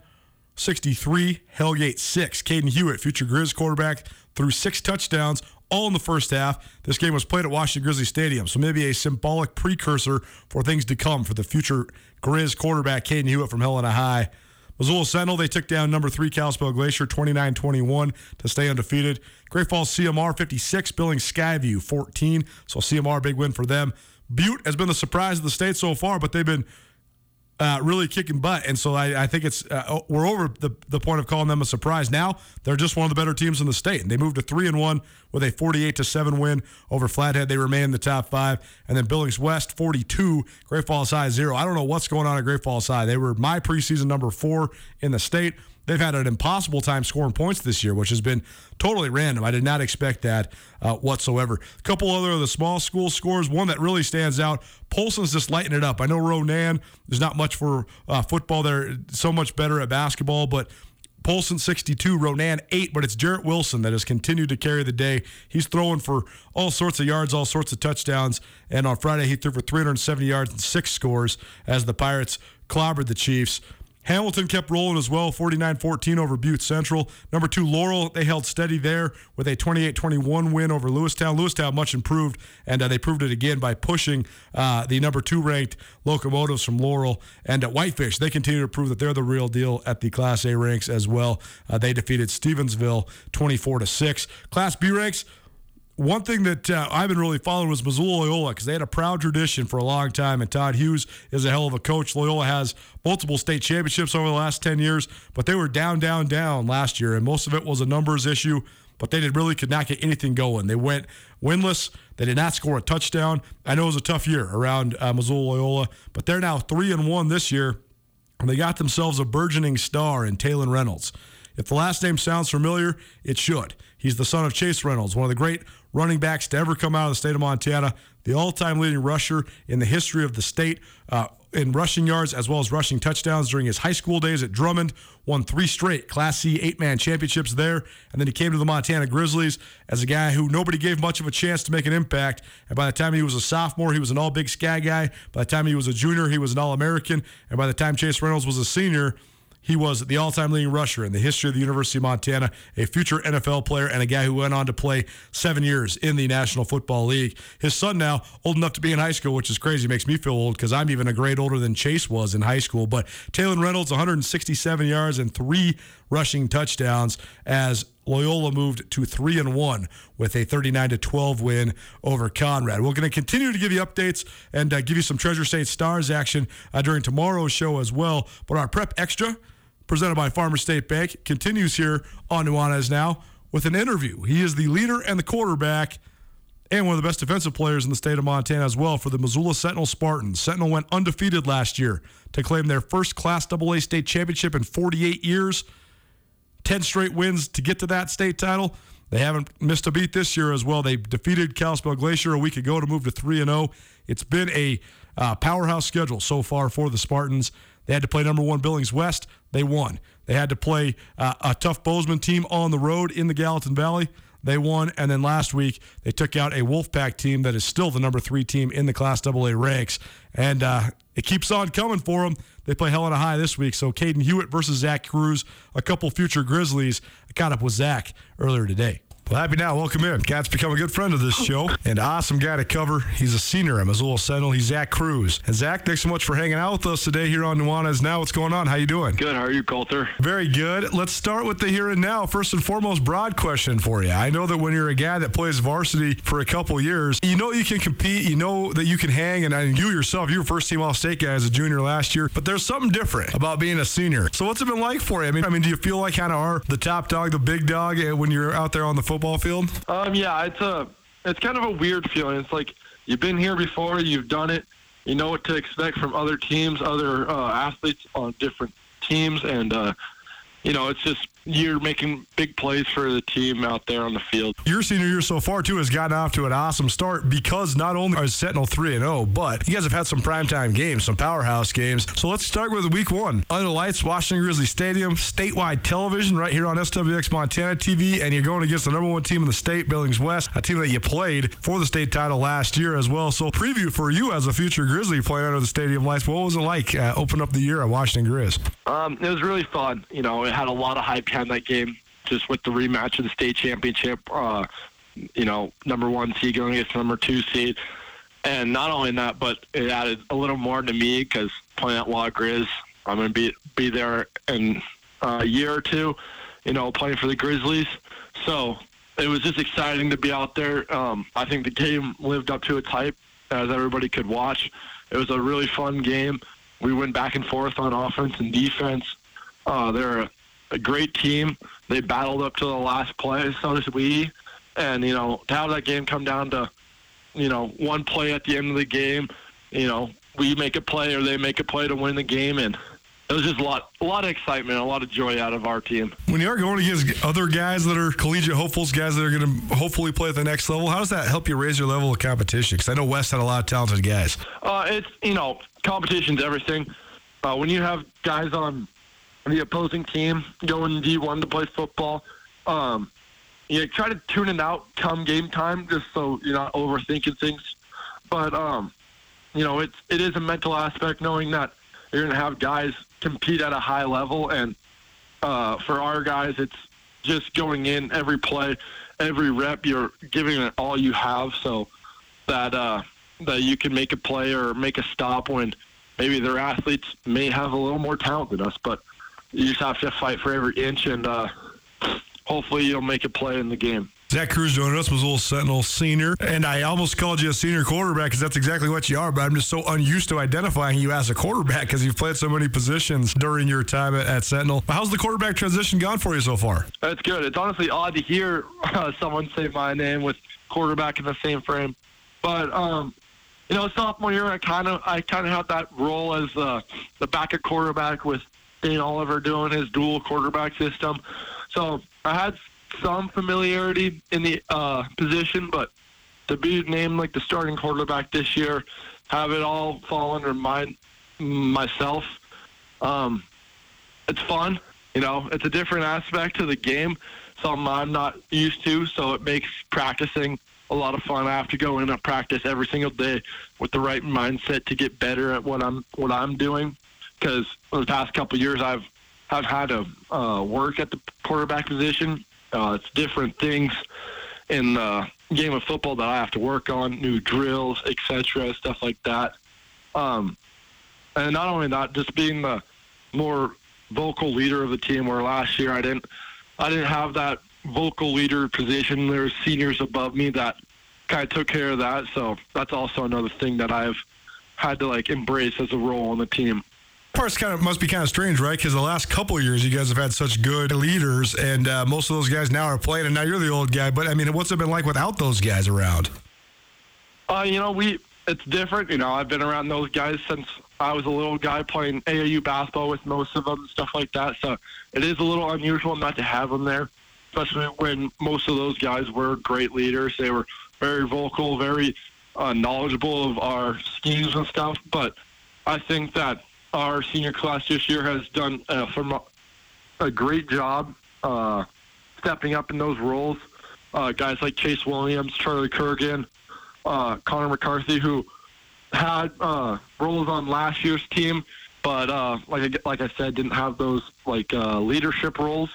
63, Hellgate 6. Kaden Huot, future Grizz quarterback, threw six touchdowns, all in the first half. This game was played at Washington Grizzly Stadium, so maybe a symbolic precursor for things to come for the future Grizz quarterback, Kaden Huot from Helena High. Missoula Sentinel, they took down number three Kalispell Glacier 29 21 to stay undefeated. Great Falls CMR 56, Billings Skyview 14. So CMR, big win for them. Butte has been the surprise of the state so far, but they've been uh, really kicking butt. And so I, I think it's uh, we're over the, the point of calling them a surprise. Now they're just one of the better teams in the state, and they moved to three and one with a 48 to seven win over Flathead. They remain in the top five, and then Billings West 42, Great Falls High zero. I don't know what's going on at Great Falls High. They were my preseason number four in the state. They've had an impossible time scoring points this year, which has been totally random. I did not expect that uh, whatsoever. A couple other of the small school scores. One that really stands out. Polson's just lighting it up. I know Ronan, there's not much for uh, football. They're so much better at basketball, but Polson 62, Ronan 8, but it's Jarrett Wilson that has continued to carry the day. He's throwing for all sorts of yards, all sorts of touchdowns. And on Friday, he threw for 370 yards and six scores as the Pirates clobbered the Chiefs. Hamilton kept rolling as well, 49 14 over Butte Central. Number two, Laurel, they held steady there with a 28 21 win over Lewistown. Lewistown much improved, and uh, they proved it again by pushing uh, the number two ranked locomotives from Laurel. And at Whitefish, they continue to prove that they're the real deal at the Class A ranks as well. Uh, they defeated Stevensville 24 to 6. Class B ranks, one thing that uh, I've been really following was Missoula Loyola because they had a proud tradition for a long time, and Todd Hughes is a hell of a coach. Loyola has multiple state championships over the last 10 years, but they were down, down, down last year, and most of it was a numbers issue, but they did really could not get anything going. They went winless. They did not score a touchdown. I know it was a tough year around uh, Missoula Loyola, but they're now 3 and 1 this year, and they got themselves a burgeoning star in Talon Reynolds. If the last name sounds familiar, it should. He's the son of Chase Reynolds, one of the great running backs to ever come out of the state of Montana, the all time leading rusher in the history of the state. Uh, in rushing yards as well as rushing touchdowns during his high school days at Drummond. Won three straight Class C eight man championships there. And then he came to the Montana Grizzlies as a guy who nobody gave much of a chance to make an impact. And by the time he was a sophomore, he was an all big sky guy. By the time he was a junior, he was an all American. And by the time Chase Reynolds was a senior, he was the all time leading rusher in the history of the University of Montana, a future NFL player, and a guy who went on to play seven years in the National Football League. His son now, old enough to be in high school, which is crazy, makes me feel old because I'm even a grade older than Chase was in high school. But Taylor Reynolds, 167 yards and three rushing touchdowns as Loyola moved to three and one with a 39 to 12 win over Conrad. We're going to continue to give you updates and uh, give you some Treasure State Stars action uh, during tomorrow's show as well. But our prep extra, presented by Farmer State Bank, continues here on Nuanez now with an interview. He is the leader and the quarterback and one of the best defensive players in the state of Montana as well for the Missoula Sentinel Spartans. Sentinel went undefeated last year to claim their first Class AA state championship in 48 years. 10 straight wins to get to that state title. They haven't missed a beat this year as well. They defeated Kalispell Glacier a week ago to move to 3 and 0. It's been a uh, powerhouse schedule so far for the Spartans. They had to play number one Billings West. They won. They had to play uh, a tough Bozeman team on the road in the Gallatin Valley. They won. And then last week, they took out a Wolfpack team that is still the number three team in the Class AA ranks. And uh, it keeps on coming for them. They play Helena High this week. So Kaden Huot versus Zac Crews, a couple future Grizzlies. I caught up with Zac earlier today. Well, happy now. Welcome in. Cat's become a good friend of this show and awesome guy to cover. He's a senior at Missoula Sentinel. He's Zac Crews. And Zac, thanks so much for hanging out with us today here on Nuanez Now. What's going on? How you doing? Good. How are you, Colter? Very good. Let's start with the here and now. First and foremost, broad question for you. I know that when you're a guy that plays varsity for a couple years, you know you can compete. You know that you can hang, and, and you yourself, you were first team All State guy as a junior last year. But there's something different about being a senior. So what's it been like for you? I mean, I mean, do you feel like kind of are the top dog, the big dog eh, when you're out there on the football field? Um, yeah, it's a, it's kind of a weird feeling. It's like you've been here before, you've done it, you know what to expect from other teams, other uh, athletes on different teams, and uh, you know, it's just you're making big plays for the team out there on the field. Your senior year so far too has gotten off to an awesome start because not only are Sentinel three and zero, but you guys have had some primetime games, some powerhouse games. So let's start with week one. Under lights, Washington Grizzly Stadium, statewide television right here on SWX Montana TV, and you're going against the number one team in the state, Billings West, a team that you played for the state title last year as well. So preview for you as a future Grizzly playing under the stadium lights. What was it like uh, open up the year at Washington Grizz? Um, it was really fun. You know, it had a lot of hype behind that game, just with the rematch of the state championship. Uh, you know, number one seed going against number two seed. And not only that, but it added a little more to me because playing at Law Grizz, I'm going to be be there in a year or two, you know, playing for the Grizzlies. So it was just exciting to be out there. Um, I think the game lived up to its hype, as everybody could watch. It was a really fun game. We went back and forth on offense and defense. Uh, they're a great team. They battled up to the last play, so did we. And you know, to have that game come down to, you know, one play at the end of the game, you know, we make a play or they make a play to win the game, and it was just a lot, a lot of excitement, a lot of joy out of our team. When you are going against other guys that are collegiate hopefuls, guys that are going to hopefully play at the next level, how does that help you raise your level of competition? Because I know West had a lot of talented guys. Uh, it's you know, competition's everything. Uh, when you have guys on the opposing team going D1 to play football, um, you try to tune it out come game time, just so you're not overthinking things. But um, you know, it's it is a mental aspect knowing that you're going to have guys compete at a high level, and uh, for our guys, it's just going in every play, every rep. You're giving it all you have, so that uh, that you can make a play or make a stop when maybe their athletes may have a little more talent than us, but you just have to fight for every inch, and uh, hopefully you'll make a play in the game. Zac Crews joining us, was a little Sentinel senior. And I almost called you a senior quarterback because that's exactly what you are, but I'm just so unused to identifying you as a quarterback because you've played so many positions during your time at, at Sentinel. How's the quarterback transition gone for you so far? That's good. It's honestly odd to hear uh, someone say my name with quarterback in the same frame, but um, you know, sophomore year, I kind of I kind of had that role as uh, the backup quarterback with Dane Oliver doing his dual quarterback system. So I had some familiarity in the uh, position, but to be named like the starting quarterback this year, have it all fall under my myself. Um, it's fun, you know. It's a different aspect to the game, something I'm not used to. So it makes practicing a lot of fun. I have to go in and practice every single day with the right mindset to get better at what I'm what I'm doing. Because for the past couple years, I've I've had to uh, work at the quarterback position. Uh, it's different things in the game of football that I have to work on, new drills, etc., stuff like that. Um, and not only that, just being the more vocal leader of the team. Where last year I didn't, I didn't have that vocal leader position. There There's seniors above me that kind of took care of that. So that's also another thing that I've had to like embrace as a role on the team. Part's kind of must be kind of strange, right? Because the last couple years, you guys have had such good leaders, and uh, most of those guys now are playing, and now you're the old guy. But I mean, what's it been like without those guys around? Uh, you know, we it's different. You know, I've been around those guys since I was a little guy playing AAU basketball with most of them and stuff like that. So it is a little unusual not to have them there, especially when most of those guys were great leaders. They were very vocal, very uh, knowledgeable of our schemes and stuff. But I think that our senior class this year has done a, a great job uh, stepping up in those roles. Uh, guys like Chase Williams, Charlie Kurgan, uh, Connor McCarthy, who had uh, roles on last year's team, but uh, like I, like I said, didn't have those like leadership roles.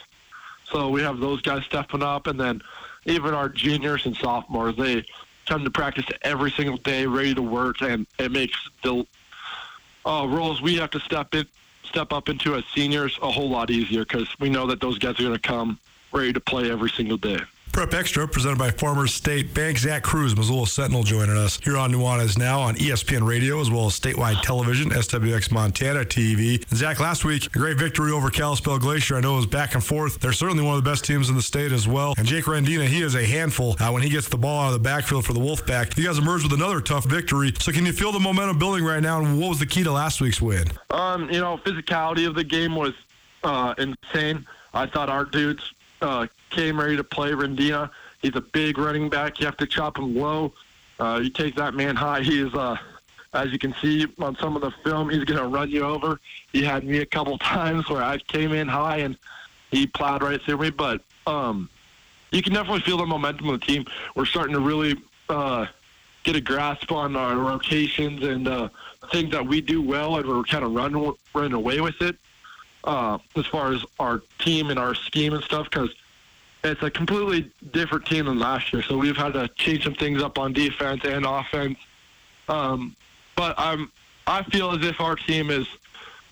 So we have those guys stepping up, and then even our juniors and sophomores, they come to practice every single day, ready to work, and it makes the uh, roles we have to step in, step up into as seniors a whole lot easier because we know that those guys are going to come ready to play every single day. Prep Extra, presented by former state bank Zac Crews, Missoula Sentinel, joining us here on Nuanez now on ESPN Radio as well as statewide television, SWX Montana TV. And Zac, last week, a great victory over Kalispell Glacier. I know it was back and forth. They're certainly one of the best teams in the state as well. And Jake Randina, he is a handful uh, when he gets the ball out of the backfield for the Wolfpack. You guys emerged with another tough victory. So can you feel the momentum building right now? And what was the key to last week's win? Um, you know, physicality of the game was uh, insane. I thought our dudes uh, came ready to play Rendina. He's a big running back. You have to chop him low. Uh, you take that man high. He is, uh, as you can see on some of the film, he's going to run you over. He had me a couple times where I came in high and he plowed right through me. But um, you can definitely feel the momentum of the team. We're starting to really uh, get a grasp on our rotations and uh, things that we do well, and we're kind of running running away with it uh, as far as our team and our scheme and stuff because it's a completely different team than last year. So we've had to change some things up on defense and offense. Um, but I'm I feel as if our team is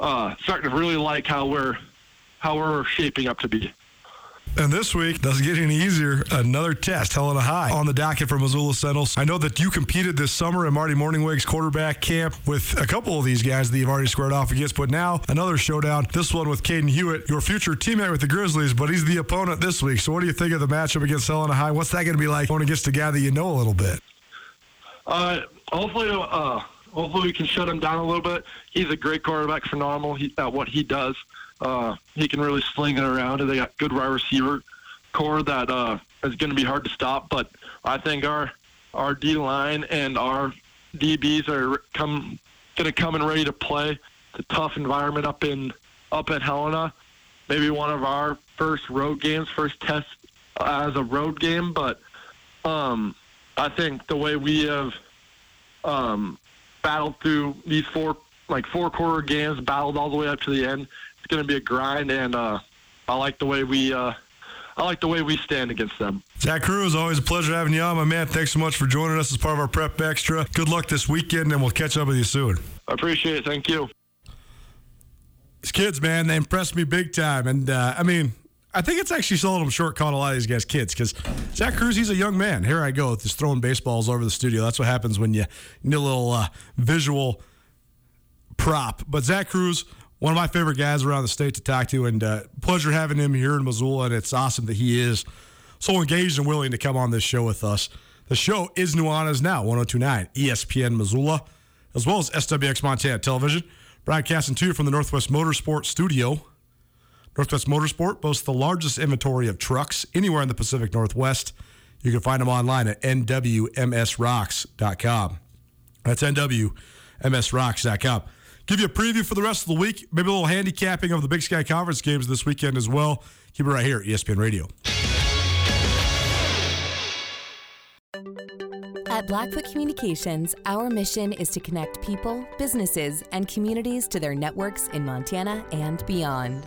uh, starting to really like how we're how we're shaping up to be. And this week doesn't get any easier. Another test, Helena High, on the docket for Missoula Sentinels. I know that you competed this summer in Marty Mornhinweg's quarterback camp with a couple of these guys that you've already squared off against, but now another showdown. This one with Kaden Huot, your future teammate with the Grizzlies, but he's the opponent this week. So what do you think of the matchup against Helena High? What's that going to be like going against a guy that you know a little bit? Uh, hopefully, uh, hopefully we can shut him down a little bit. He's a great quarterback, phenomenal he, at what he does. Uh, he can really sling it around, and they got good wide receiver core that uh, is going to be hard to stop. But I think our our D line and our DBs are come going to come and ready to play. It's a tough environment up in up at Helena. Maybe one of our first road games, first test as a road game, but um, I think the way we have um, battled through these four like four quarter games, battled all the way up to the end. It's going to be a grind, and uh, I like the way we uh, I like the way we stand against them. Zac Crews, always a pleasure having you on, my man. Thanks so much for joining us as part of our Prep Extra. Good luck this weekend, and we'll catch up with you soon. I appreciate it. Thank you. These kids, man, they impressed me big time. And uh, I mean, I think it's actually selling them short calling a lot of these guys kids because Zac Crews, he's a young man. Here I go, just throwing baseballs over the studio. That's what happens when you need a little uh, visual prop. But Zac Crews, one of my favorite guys around the state to talk to, and uh, pleasure having him here in Missoula. And it's awesome that he is so engaged and willing to come on this show with us. The show is Nuanez Now, 1029 ESPN Missoula, as well as SWX Montana Television, broadcasting to you from the Northwest Motorsport Studio. Northwest Motorsport boasts the largest inventory of trucks anywhere in the Pacific Northwest. You can find them online at nwmsrocks.com. That's nwmsrocks.com. Give you a preview for the rest of the week, maybe a little handicapping of the Big Sky Conference games this weekend as well. Keep it right here, ESPN Radio. At Blackfoot Communications, our mission is to connect people, businesses, and communities to their networks in Montana and beyond.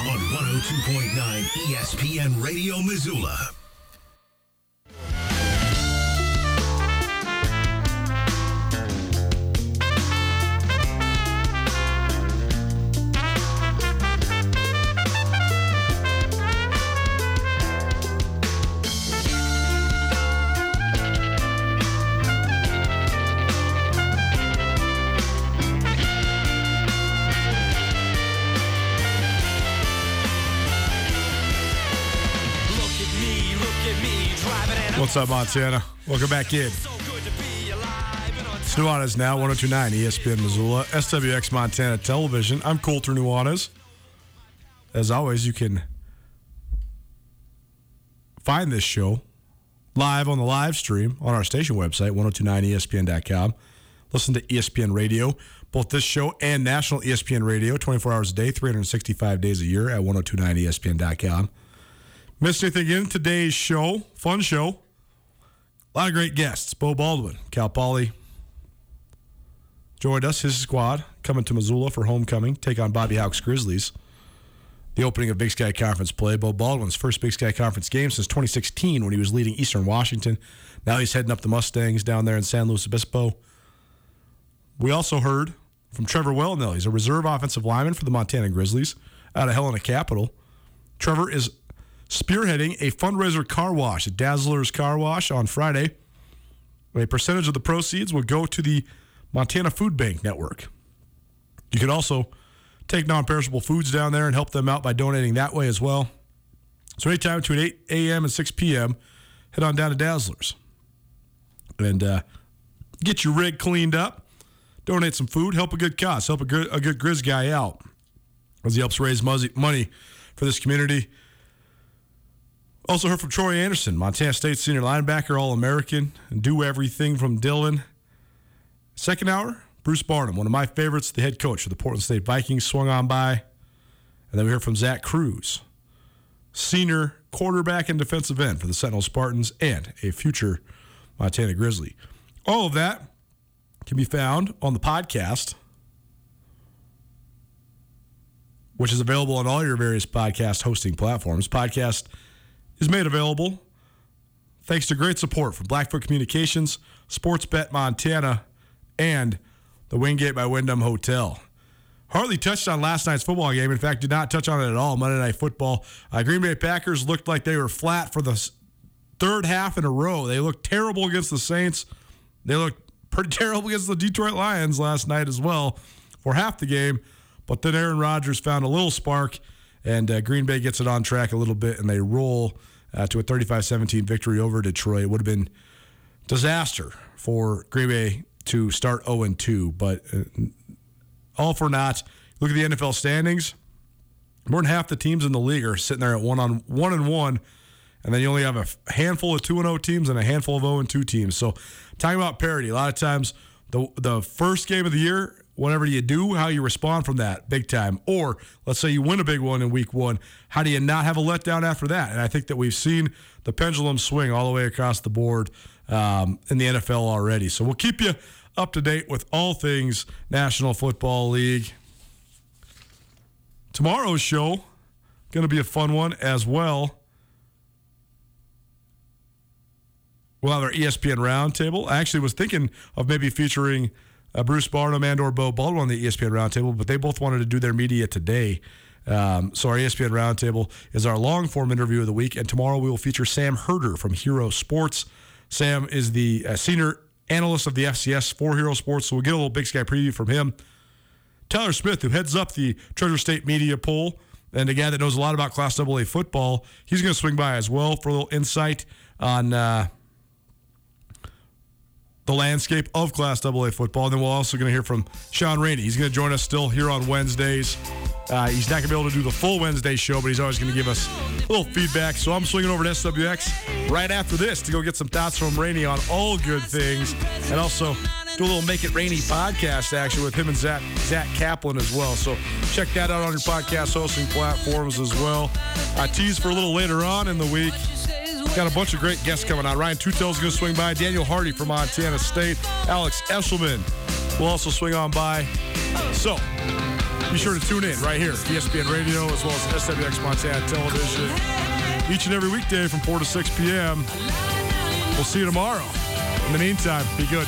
102.9 ESPN Radio Missoula. What's up, Montana? Welcome back in. It's Nuanez now, 1029 ESPN Missoula, SWX Montana Television. I'm Colter Nuanez. As always, you can find this show live on the live stream on our station website, 1029ESPN.com. Listen to ESPN Radio, both this show and national ESPN Radio, 24 hours a day, 365 days a year at 1029ESPN.com. Missed anything in today's show? Fun show. A lot of great guests. Beau Baldwin, Cal Poly joined us, his squad, coming to Missoula for homecoming, take on Bobby Hauck's Grizzlies. The opening of Big Sky Conference play. Beau Baldwin's first Big Sky Conference game since 2016 when he was leading Eastern Washington. Now he's heading up the Mustangs down there in San Luis Obispo. We also heard from Trevor Wellnell. He's a reserve offensive lineman for the Montana Grizzlies out of Helena Capital. Trevor is spearheading a fundraiser car wash at Dazzler's Car Wash on Friday. A percentage of the proceeds will go to the Montana Food Bank Network. You can also take non perishable foods down there and help them out by donating that way as well. So, anytime between 8 a.m. and 6 p.m., head on down to Dazzler's and uh, get your rig cleaned up, donate some food, help a good cause, help a good, a good Grizz guy out as he helps raise money for this community. Also heard from Troy Andersen, Montana State senior linebacker, All American, do everything from Dillon. Second hour, Bruce Barnum, one of my favorites, the head coach of the Portland State Vikings, swung on by. And then we heard from Zac Crews, senior quarterback and defensive end for the Sentinel Spartans and a future Montana Grizzly. All of that can be found on the podcast, which is available on all your various podcast hosting platforms. Podcast is made available thanks to great support from Blackfoot Communications, Sportsbet Montana, and the Wingate by Wyndham Hotel. Hardly touched on last night's football game. In fact, did not touch on it at all. Monday Night Football. Uh, Green Bay Packers looked like they were flat for the third half in a row. They looked terrible against the Saints. They looked pretty terrible against the Detroit Lions last night as well for half the game. But then Aaron Rodgers found a little spark, and uh, Green Bay gets it on track a little bit, and they roll uh, to a 35 17 victory over Detroit. It would have been disaster for Green Bay to start 0 2, but uh, all for naught. Look at the NFL standings. More than half the teams in the league are sitting there at one on one and one, and then you only have a handful of two and zero teams and a handful of zero and two teams. So, talking about parity, a lot of times the the first game of the year, whatever you do, how you respond from that, big time. Or let's say you win a big one in week one, how do you not have a letdown after that? And I think that we've seen the pendulum swing all the way across the board um, in the NFL already. So we'll keep you up to date with all things National Football League. Tomorrow's show going to be a fun one as well. We'll have our ESPN roundtable. I actually was thinking of maybe featuring uh, Bruce Barnum and or Beau Baldwin on the ESPN roundtable, but they both wanted to do their media today. Um, so our ESPN roundtable is our long form interview of the week, and tomorrow we will feature Sam Herder from Hero Sports. Sam is the uh, senior analyst of the FCS for Hero Sports, so we'll get a little Big Sky preview from him. Tyler Smith, who heads up the Treasure State Media Poll, and a guy that knows a lot about Class AA football, he's going to swing by as well for a little insight on uh, the landscape of Class AA football. And then we're also going to hear from Sean Rainey. He's going to join us still here on Wednesdays Uh, he's not going to be able to do the full Wednesday show, but he's always going to give us a little feedback. So I'm swinging over to SWX right after this to go get some thoughts from Rainey on all good things and also do a little Make It Rainy podcast action with him and Zach, Zach Kaplan as well. So check that out on your podcast hosting platforms as well. I tease for a little later on in the week. Got a bunch of great guests coming on. Ryan Tutel's going to swing by. Daniel Hardy from Montana State. Alex Eshelman will also swing on by. So be sure to tune in right here, ESPN Radio, as well as SWX Montana Television, each and every weekday from 4 to 6 p.m. We'll see you tomorrow. In the meantime, be good.